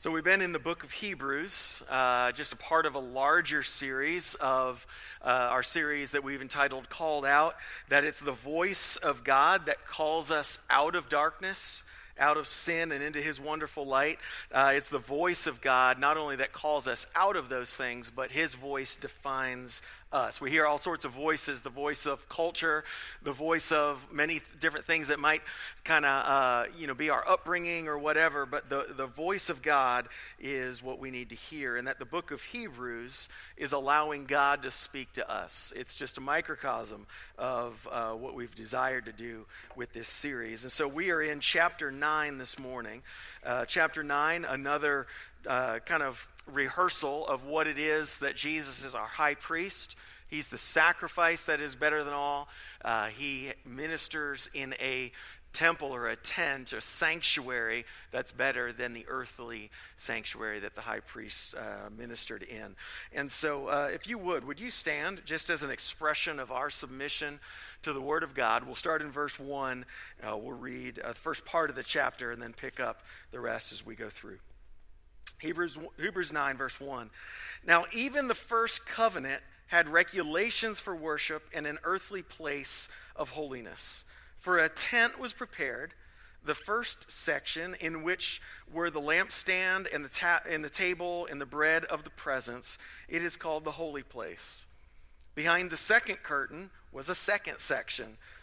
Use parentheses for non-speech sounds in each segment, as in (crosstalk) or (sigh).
So, we've been in the book of Hebrews, uh, just a part of a larger series of uh, our series that we've entitled Called Out, that it's the voice of God that calls us out of darkness, out of sin, and into his wonderful light. Uh, it's the voice of God, not only that calls us out of those things, but his voice defines us. We hear all sorts of voices the voice of culture, the voice of many different things that might kind of uh, you know, be our upbringing or whatever, but the, the voice of God is what we need to hear. And that the book of Hebrews is allowing God to speak to us. It's just a microcosm of uh, what we've desired to do with this series. And so we are in chapter 9 this morning. Uh, chapter 9, another uh, kind of rehearsal of what it is that Jesus is our high priest. He's the sacrifice that is better than all. Uh, he ministers in a temple or a tent, a sanctuary that's better than the earthly sanctuary that the high priest uh, ministered in. And so, uh, if you would, would you stand just as an expression of our submission to the Word of God? We'll start in verse 1. Uh, we'll read uh, the first part of the chapter and then pick up the rest as we go through. Hebrews, Hebrews 9, verse 1. Now, even the first covenant had regulations for worship in an earthly place of holiness. For a tent was prepared, the first section in which were the lampstand and the, ta- and the table and the bread of the presence. It is called the holy place. Behind the second curtain was a second section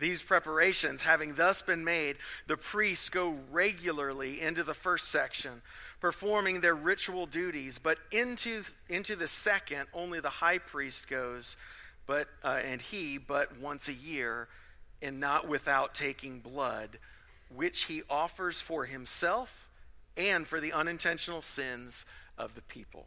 These preparations having thus been made, the priests go regularly into the first section, performing their ritual duties, but into, into the second, only the high priest goes, but, uh, and he but once a year, and not without taking blood, which he offers for himself and for the unintentional sins of the people.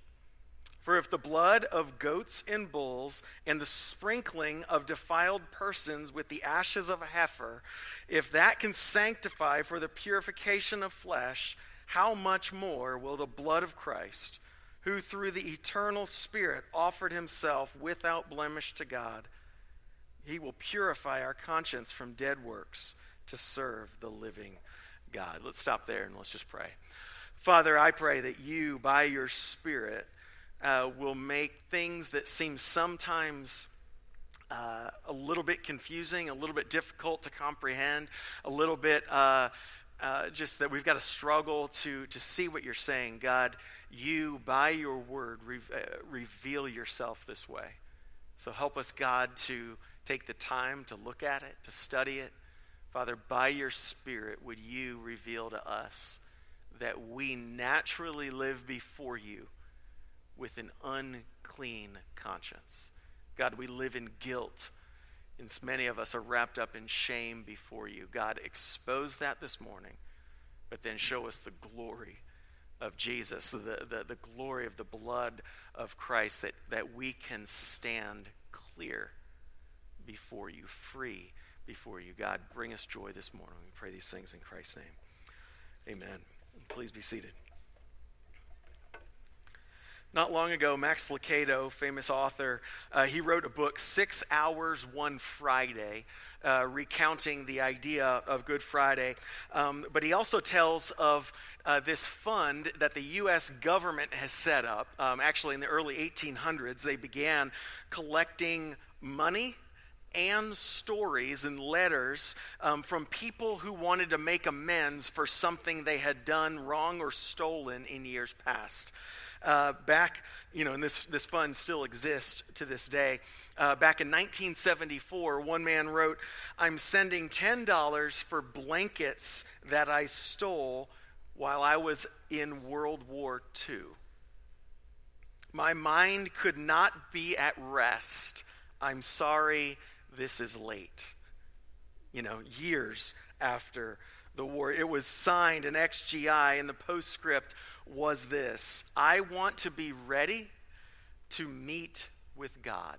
For if the blood of goats and bulls and the sprinkling of defiled persons with the ashes of a heifer, if that can sanctify for the purification of flesh, how much more will the blood of Christ, who through the eternal Spirit offered himself without blemish to God, he will purify our conscience from dead works to serve the living God. Let's stop there and let's just pray. Father, I pray that you, by your Spirit, uh, will make things that seem sometimes uh, a little bit confusing, a little bit difficult to comprehend, a little bit uh, uh, just that we've got to struggle to, to see what you're saying. God, you, by your word, re- uh, reveal yourself this way. So help us, God, to take the time to look at it, to study it. Father, by your Spirit, would you reveal to us that we naturally live before you with an unclean conscience. God, we live in guilt, and many of us are wrapped up in shame before you. God, expose that this morning, but then show us the glory of Jesus, the, the, the glory of the blood of Christ, that, that we can stand clear before you, free before you. God, bring us joy this morning. We pray these things in Christ's name. Amen. Please be seated. Not long ago, Max Lucado, famous author, uh, he wrote a book, Six Hours One Friday, uh, recounting the idea of Good Friday. Um, but he also tells of uh, this fund that the U.S. government has set up. Um, actually, in the early 1800s, they began collecting money and stories and letters um, from people who wanted to make amends for something they had done wrong or stolen in years past. Uh, back, you know, and this, this fund still exists to this day. Uh, back in 1974, one man wrote, I'm sending $10 for blankets that I stole while I was in World War II. My mind could not be at rest. I'm sorry this is late. You know, years after the war. It was signed in XGI, and the postscript was this I want to be ready to meet with God.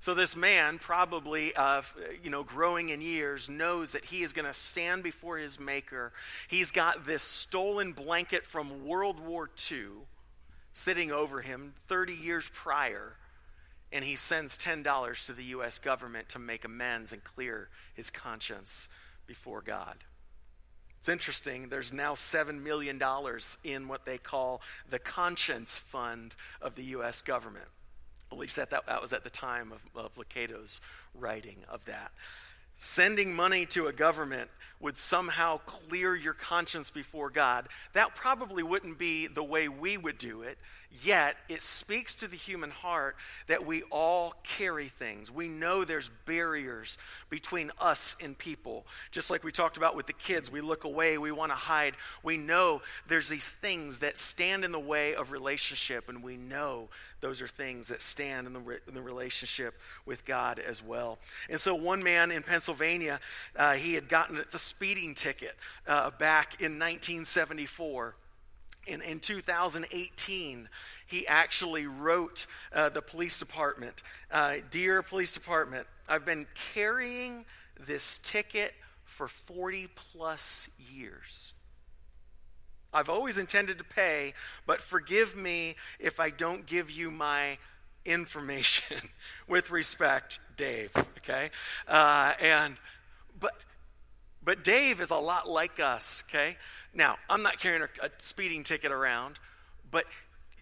So this man, probably uh, you know, growing in years, knows that he is going to stand before his Maker. He's got this stolen blanket from World War II sitting over him 30 years prior, and he sends $10 to the U.S. government to make amends and clear his conscience before God. It's interesting, there's now $7 million in what they call the conscience fund of the U.S. government. At least that, that, that was at the time of, of Lucado's writing of that. Sending money to a government would somehow clear your conscience before God. That probably wouldn't be the way we would do it. Yet, it speaks to the human heart that we all carry things. We know there's barriers between us and people. Just like we talked about with the kids, we look away, we want to hide. We know there's these things that stand in the way of relationship, and we know those are things that stand in the, re- in the relationship with God as well. And so, one man in Pennsylvania, uh, he had gotten a speeding ticket uh, back in 1974 in, in 2018, he actually wrote uh, the police department uh, Dear police department, I've been carrying this ticket for 40 plus years. I've always intended to pay, but forgive me if I don't give you my information. (laughs) With respect, Dave. Okay, uh, and but but Dave is a lot like us. Okay, now, I'm not carrying a, a speeding ticket around, but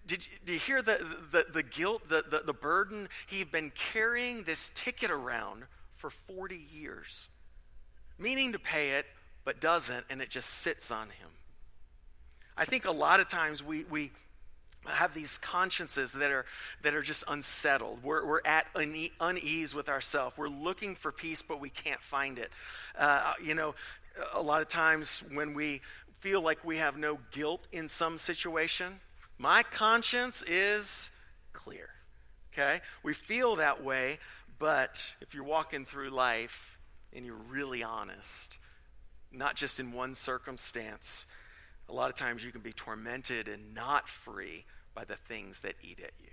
did you, you hear the, the, the guilt, the, the, the burden? He's been carrying this ticket around for 40 years, meaning to pay it, but doesn't, and it just sits on him. I think a lot of times we, we have these consciences that are, that are just unsettled. We're, we're at unease with ourselves. We're looking for peace, but we can't find it. Uh, you know, a lot of times when we feel like we have no guilt in some situation, my conscience is clear. Okay? We feel that way, but if you're walking through life and you're really honest, not just in one circumstance, a lot of times you can be tormented and not free by the things that eat at you.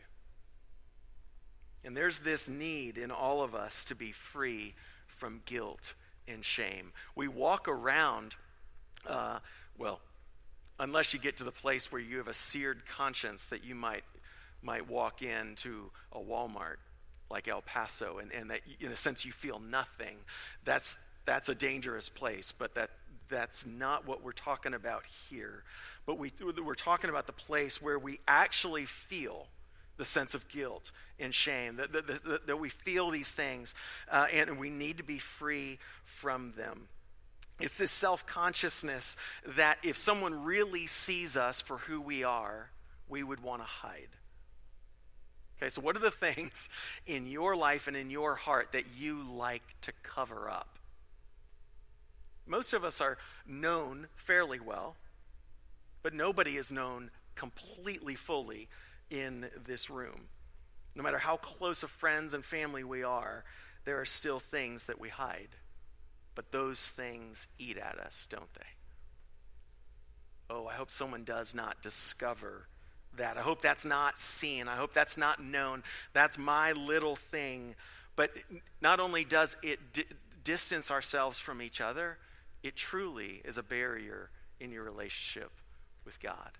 And there's this need in all of us to be free from guilt and shame. We walk around uh, well, unless you get to the place where you have a seared conscience that you might might walk into a Walmart like El Paso and, and that in a sense you feel nothing. That's that's a dangerous place, but that that's not what we're talking about here. But we, we're talking about the place where we actually feel the sense of guilt and shame, that, that, that, that we feel these things, uh, and we need to be free from them. It's this self consciousness that if someone really sees us for who we are, we would want to hide. Okay, so what are the (laughs) things in your life and in your heart that you like to cover up? Most of us are known fairly well, but nobody is known completely fully in this room. No matter how close of friends and family we are, there are still things that we hide. But those things eat at us, don't they? Oh, I hope someone does not discover that. I hope that's not seen. I hope that's not known. That's my little thing. But not only does it di- distance ourselves from each other, it truly is a barrier in your relationship with God.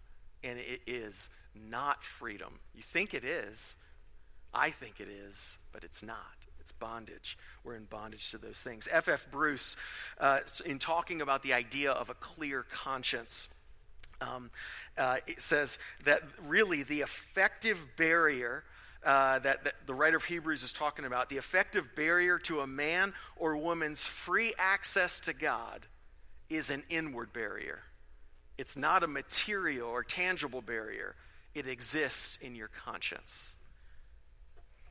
and it is not freedom. You think it is. I think it is, but it's not. It's bondage. We're in bondage to those things. F.F. F. Bruce, uh, in talking about the idea of a clear conscience, um, uh, it says that really the effective barrier uh, that, that, the writer of Hebrews is talking about, the effective barrier to a man or woman's free access to God is an inward barrier. It's not a material or tangible barrier, it exists in your conscience.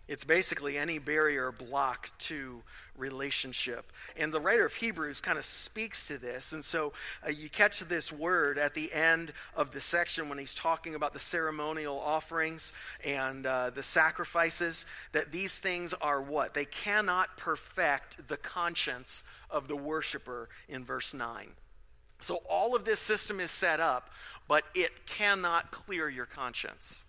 It's basically any barrier block to relationship. And the writer of Hebrews kind of speaks to this. And so uh, you catch this word at the end of the section when he's talking about the ceremonial offerings and uh, the sacrifices, that these things are what? They cannot perfect the conscience of the worshiper in verse 9. So all of this system is set up, but it cannot clear your conscience.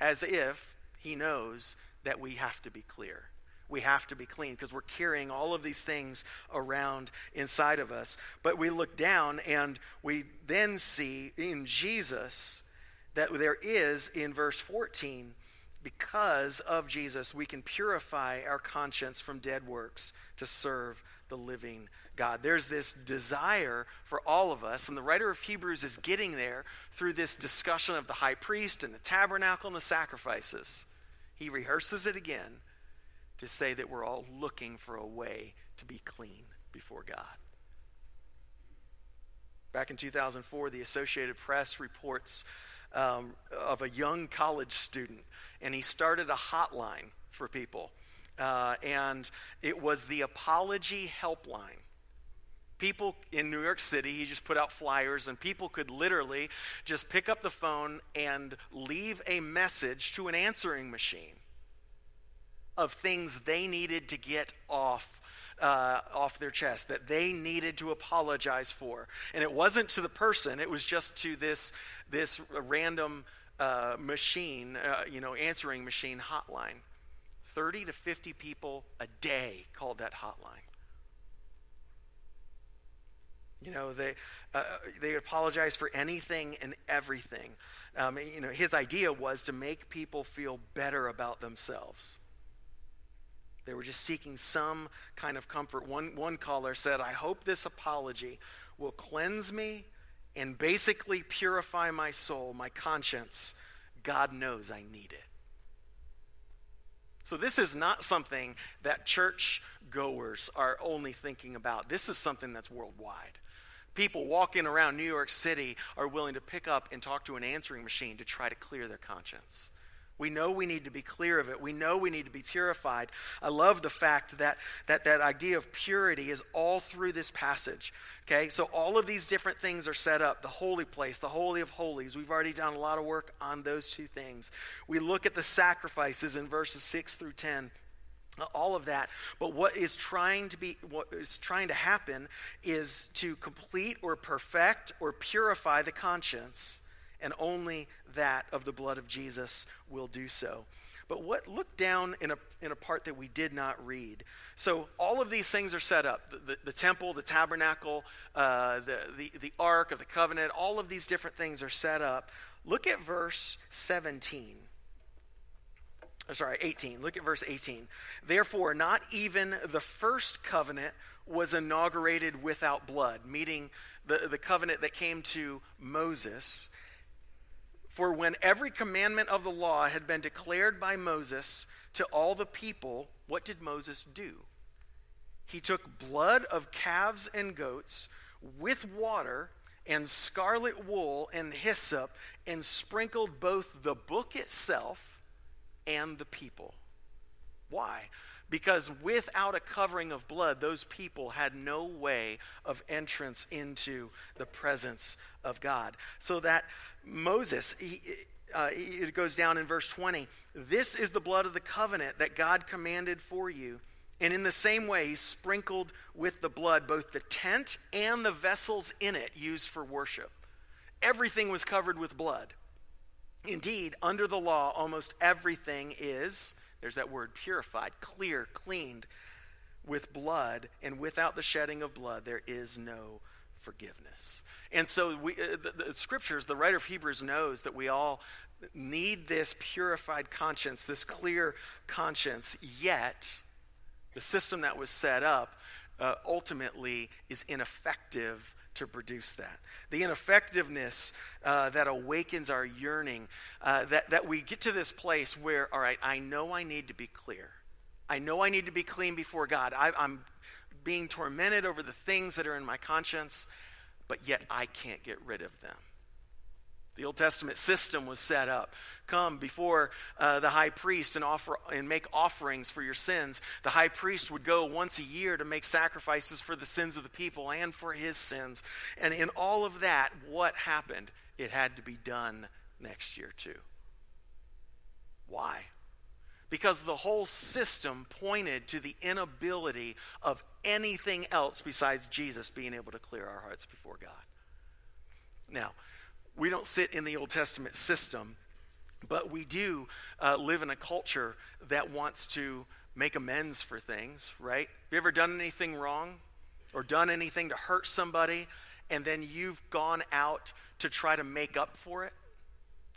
As if he knows that we have to be clear. We have to be clean because we're carrying all of these things around inside of us. But we look down and we then see in Jesus that there is, in verse 14, because of Jesus, we can purify our conscience from dead works to serve the living God. There's this desire for all of us, and the writer of Hebrews is getting there through this discussion of the high priest and the tabernacle and the sacrifices. He rehearses it again to say that we're all looking for a way to be clean before God. Back in 2004, the Associated Press reports um, of a young college student, and he started a hotline for people. Uh, and it was the Apology Helpline people in New York City, he just put out flyers, and people could literally just pick up the phone and leave a message to an answering machine of things they needed to get off. Uh, off their chest that they needed to apologize for, and it wasn't to the person; it was just to this this random uh, machine, uh, you know, answering machine hotline. Thirty to fifty people a day called that hotline. You know, they, uh, they apologize for anything and everything. Um, you know, his idea was to make people feel better about themselves. They were just seeking some kind of comfort. One, one caller said, I hope this apology will cleanse me and basically purify my soul, my conscience. God knows I need it. So, this is not something that church goers are only thinking about. This is something that's worldwide people walking around New York City are willing to pick up and talk to an answering machine to try to clear their conscience. We know we need to be clear of it. We know we need to be purified. I love the fact that that, that idea of purity is all through this passage. Okay, so all of these different things are set up the holy place, the holy of holies. We've already done a lot of work on those two things. We look at the sacrifices in verses 6 through 10 all of that but what is trying to be what is trying to happen is to complete or perfect or purify the conscience and only that of the blood of jesus will do so. But what look down in a, in a part that we did not read. So all of these things are set up. The, the, the temple the tabernacle uh, the, the, the ark of the covenant all of these different things are set up. Look at verse 17 Sorry, 18. Look at verse 18. Therefore, not even the first covenant was inaugurated without blood, meaning the, the covenant that came to Moses. For when every commandment of the law had been declared by Moses to all the people, what did Moses do? He took blood of calves and goats with water and scarlet wool and hyssop and sprinkled both the book itself and the people. Why? Because without a covering of blood, those people had no way of entrance into the presence of God. So that Moses, he, uh, it goes down in verse 20 this is the blood of the covenant that God commanded for you. And in the same way, he sprinkled with the blood both the tent and the vessels in it used for worship. Everything was covered with blood. Indeed, under the law, almost everything is, there's that word, purified, clear, cleaned with blood, and without the shedding of blood, there is no forgiveness. And so we, uh, the, the scriptures, the writer of Hebrews knows that we all need this purified conscience, this clear conscience, yet the system that was set up uh, ultimately is ineffective to produce that. The ineffectiveness uh, that awakens our yearning, uh, that, that we get to this place where, all right, I know I need to be clear. I know I need to be clean before God. I, I'm being tormented over the things that are in my conscience, but yet I can't get rid of them. The Old Testament system was set up. Come before uh, the high priest and offer and make offerings for your sins. The high priest would go once a year to make sacrifices for the sins of the people and for his sins. And in all of that, what happened? It had to be done next year too. Why? Because the whole system pointed to the inability of anything else besides Jesus being able to clear our hearts before God. Now, we don't sit in the Old Testament system, but we do uh, live in a culture that wants to make amends for things, right? Have you ever done anything wrong or done anything to hurt somebody, and then you've gone out to try to make up for it?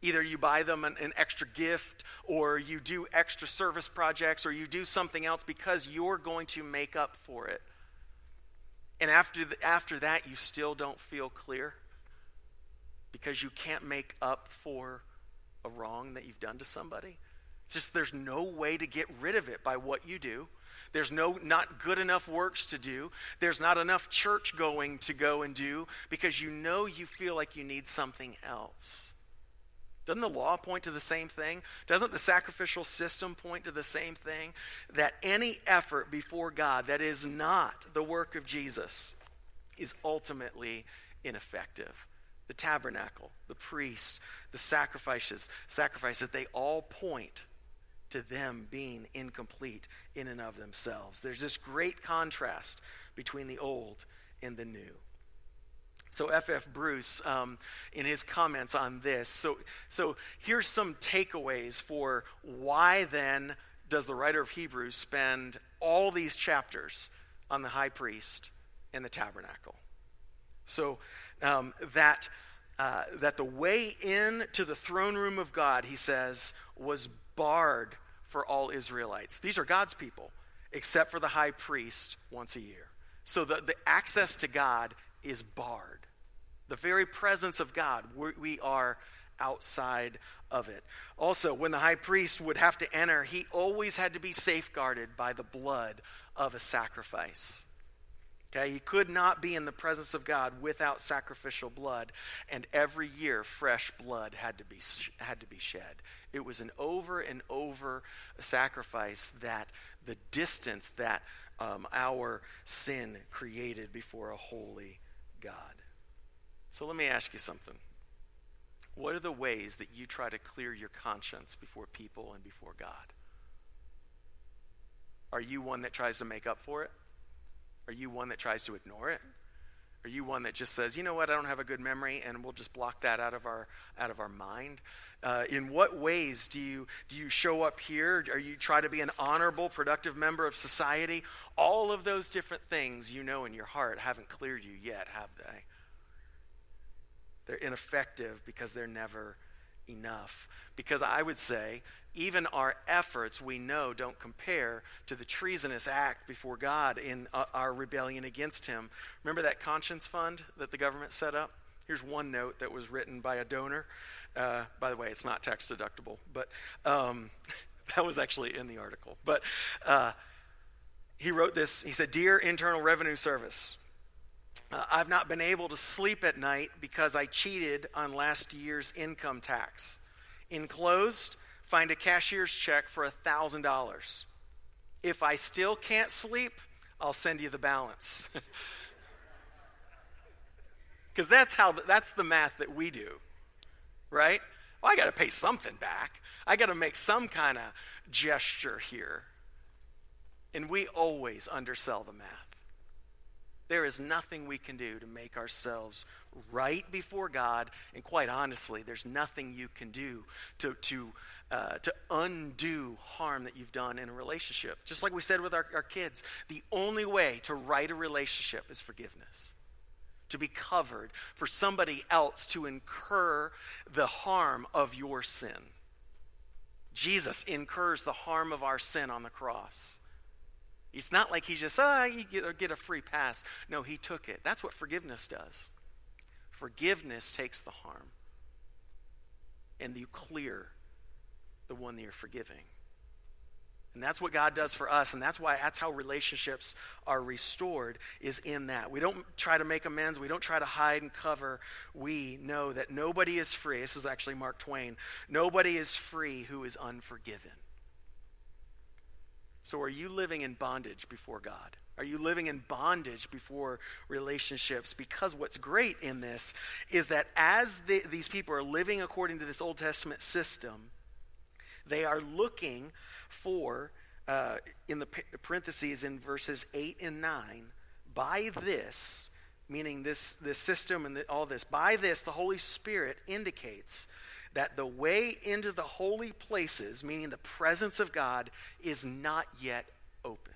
Either you buy them an, an, extra gift, or you do extra service projects, or you do something else because you're going to make up for it. And after, the, after that, you still don't feel clear because you can't make up for a wrong that you've done to somebody. It's just there's no way to get rid of it by what you do. There's no not good enough works to do. There's not enough church going to go and do because you know you feel like you need something else. Doesn't the law point to the same thing? Doesn't the sacrificial system point to the same thing? That any effort before God that is not the work of Jesus is ultimately ineffective the tabernacle, the priest, the sacrifices, sacrifices, they all point to them being incomplete in and of themselves. There's this great contrast between the old and the new. So F. F. Bruce, um, in his comments on this, so so here's some takeaways for why then does the writer of Hebrews spend all these chapters on the high priest and the tabernacle? So um, that, uh, that the way in to the throne room of God, he says, was barred for all Israelites. These are God's people, except for the high priest once a year. So the, the access to God is barred. The very presence of God, we are outside of it. Also, when the high priest would have to enter, he always had to be safeguarded by the blood of a sacrifice. Okay, he could not be in the presence of God without sacrificial blood, and every year fresh blood had to be had to be shed. It was an over and over sacrifice that the distance that um, our sin created before a holy God. So let me ask you something. What are the ways that you try to clear your conscience before people and before God? Are you one that tries to make up for it? Are you one that tries to ignore it? Are you one that just says, you know what, I don't have a good memory, and we'll just block that out of our out of our mind? Uh, in what ways do you do you show up here? Are you try to be an honorable, productive member of society? All of those different things you know in your heart haven't cleared you yet, have they? They're ineffective because they're never enough. Because I would say even our efforts, we know, don't compare to the treasonous act before God in uh, our rebellion against Him. Remember that conscience fund that the government set up? Here's one note that was written by a donor. Uh, by the way, it's not tax deductible, but um, (laughs) that was actually in the article. But uh, he wrote this. He said, Dear Internal Revenue Service, uh, I've not been able to sleep at night because I cheated on last year's income tax. Enclosed, find a cashier's check for $1,000. If I still can't sleep, I'll send you the balance. (laughs) Because that's how that's the math that we do, right? Well, I got to pay something back. I got to make some kind of gesture here. And we always undersell the math. There is nothing we can do to make ourselves right before God. And quite honestly, there's nothing you can do to, to, uh, to undo harm that you've done in a relationship. Just like we said with our, our kids, the only way to right a relationship is forgiveness. to be covered, for somebody else to incur the harm of your sin. Jesus incurs the harm of our sin on the cross. It's not like he just, ah, oh, you get, get a free pass. No, he took it. That's what forgiveness does. Forgiveness takes the harm, and you clear the one that you're forgiving. And that's what God does for us, and that's why that's how relationships are restored is in that. We don't try to make amends, we don't try to hide and cover. We know that nobody is free. This is actually Mark Twain. Nobody is free who is unforgiven. So are you living in bondage before God? Are you living in bondage before relationships? Because what's great in this is that as the, these people are living according to this Old Testament system, they are looking for, uh, in the parentheses in verses 8 and 9, by this, meaning this, this system and the, all this, by this, the Holy Spirit indicates that the way into the holy places, meaning the presence of God, is not yet opened.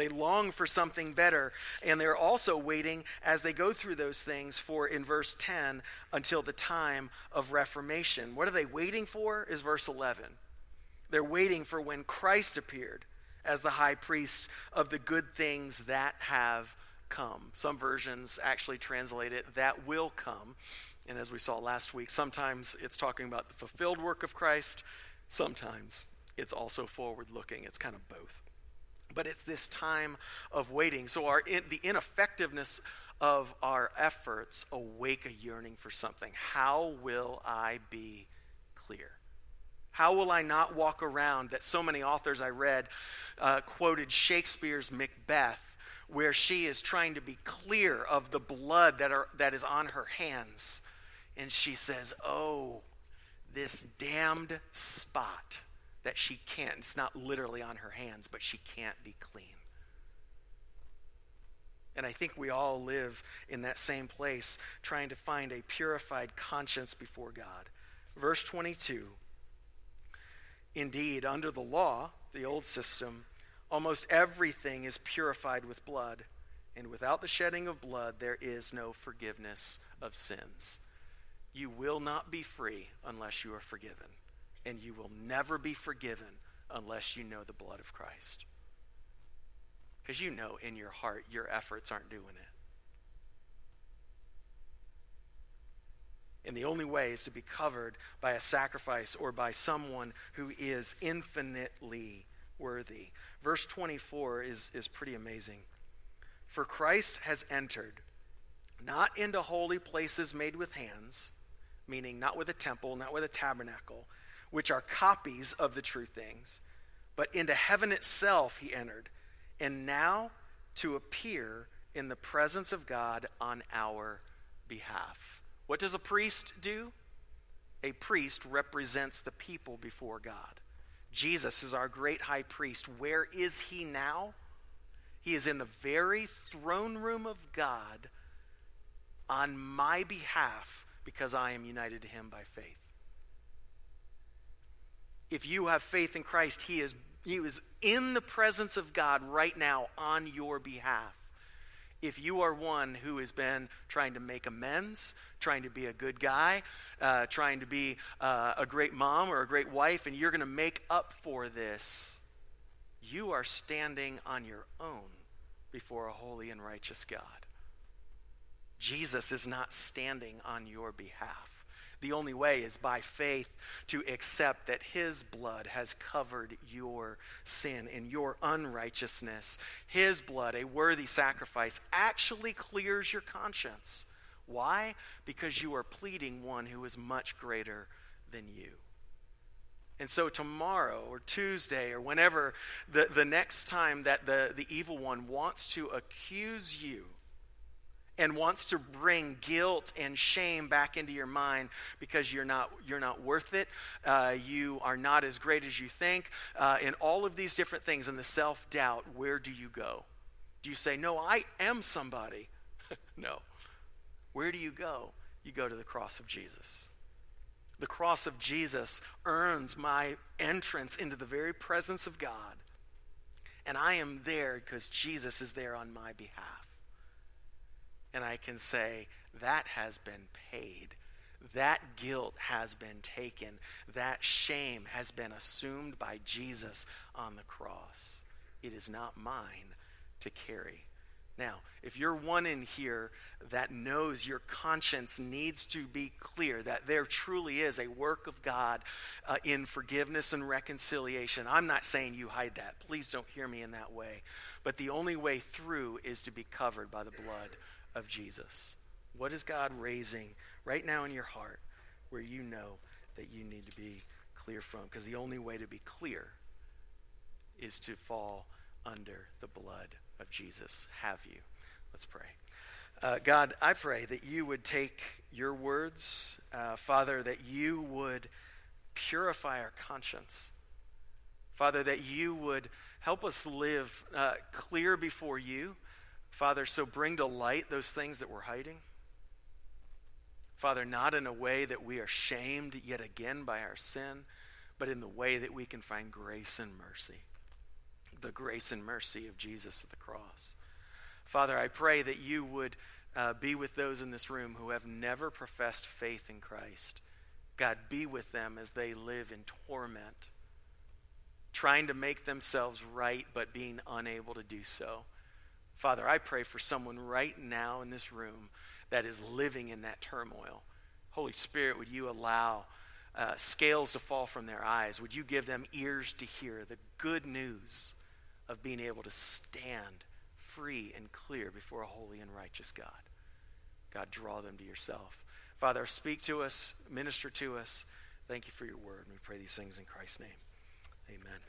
They long for something better, and they're also waiting as they go through those things for, in verse 10, until the time of Reformation. What are they waiting for? Is verse 11. They're waiting for when Christ appeared as the high priest of the good things that have come. Some versions actually translate it, that will come. And as we saw last week, sometimes it's talking about the fulfilled work of Christ, sometimes it's also forward looking. It's kind of both. But it's this time of waiting. So our in, the ineffectiveness of our efforts awake a yearning for something. How will I be clear? How will I not walk around that so many authors I read uh, quoted Shakespeare's Macbeth, where she is trying to be clear of the blood that, are, that is on her hands. And she says, Oh, this damned spot that she can't, it's not literally on her hands, but she can't be clean. And I think we all live in that same place, trying to find a purified conscience before God. Verse 22 Indeed, under the law, the old system, almost everything is purified with blood, and without the shedding of blood, there is no forgiveness of sins. You will not be free unless you are forgiven, and you will never be forgiven unless you know the blood of Christ. Because you know in your heart your efforts aren't doing it. And the only way is to be covered by a sacrifice or by someone who is infinitely worthy. Verse 24 is, is pretty amazing. For Christ has entered not into holy places made with hands, meaning not with a temple, not with a tabernacle, which are copies of the true things, but into heaven itself he entered, and now to appear in the presence of God on our behalf. What does a priest do? A priest represents the people before God. Jesus is our great high priest. Where is he now? He is in the very throne room of God on my behalf because I am united to him by faith. If you have faith in Christ, he is, he is in the presence of God right now on your behalf if you are one who has been trying to make amends, trying to be a good guy, uh, trying to be uh, a great mom or a great wife, and you're going to make up for this, you are standing on your own before a holy and righteous God. Jesus is not standing on your behalf. The only way is by faith to accept that His blood has covered your sin and your unrighteousness. His blood, a worthy sacrifice, actually clears your conscience. Why? Because you are pleading one who is much greater than you. And so, tomorrow or Tuesday or whenever the, the next time that the, the evil one wants to accuse you and wants to bring guilt and shame back into your mind because you're not, you're not worth it, uh, you are not as great as you think, uh, and all of these different things and the self doubt, where do you go? Do you say, No, I am somebody? (laughs) no. Where do you go? You go to the cross of Jesus. The cross of Jesus earns my entrance into the very presence of God. And I am there because Jesus is there on my behalf. And I can say, that has been paid. That guilt has been taken. That shame has been assumed by Jesus on the cross. It is not mine to carry. Now, if you're one in here that knows your conscience needs to be clear, that there truly is a work of God uh, in forgiveness and reconciliation, I'm not saying you hide that. Please don't hear me in that way. But the only way through is to be covered by the blood of Jesus. What is God raising right now in your heart where you know that you need to be clear from? Because the only way to be clear is to fall under the blood of Jesus. Have you? Let's pray. Uh, God, I pray that you would take your words, uh, Father, that you would purify our conscience. Father, that you would help us live uh, clear before you. Father, so bring to light those things that we're hiding. Father, not in a way that we are shamed yet again by our sin, but in the way that we can find grace and mercy. The grace and mercy of Jesus at the cross. Father, I pray that you would uh, be with those in this room who have never professed faith in Christ. God, be with them as they live in torment, trying to make themselves right, but being unable to do so. Father, I pray for someone right now in this room that is living in that turmoil. Holy Spirit, would you allow uh, scales to fall from their eyes? Would you give them ears to hear the good news of being able to stand free and clear before a holy and righteous God? God, draw them to yourself. Father, speak to us, minister to us. Thank you for your word. We pray these things in Christ's name. Amen.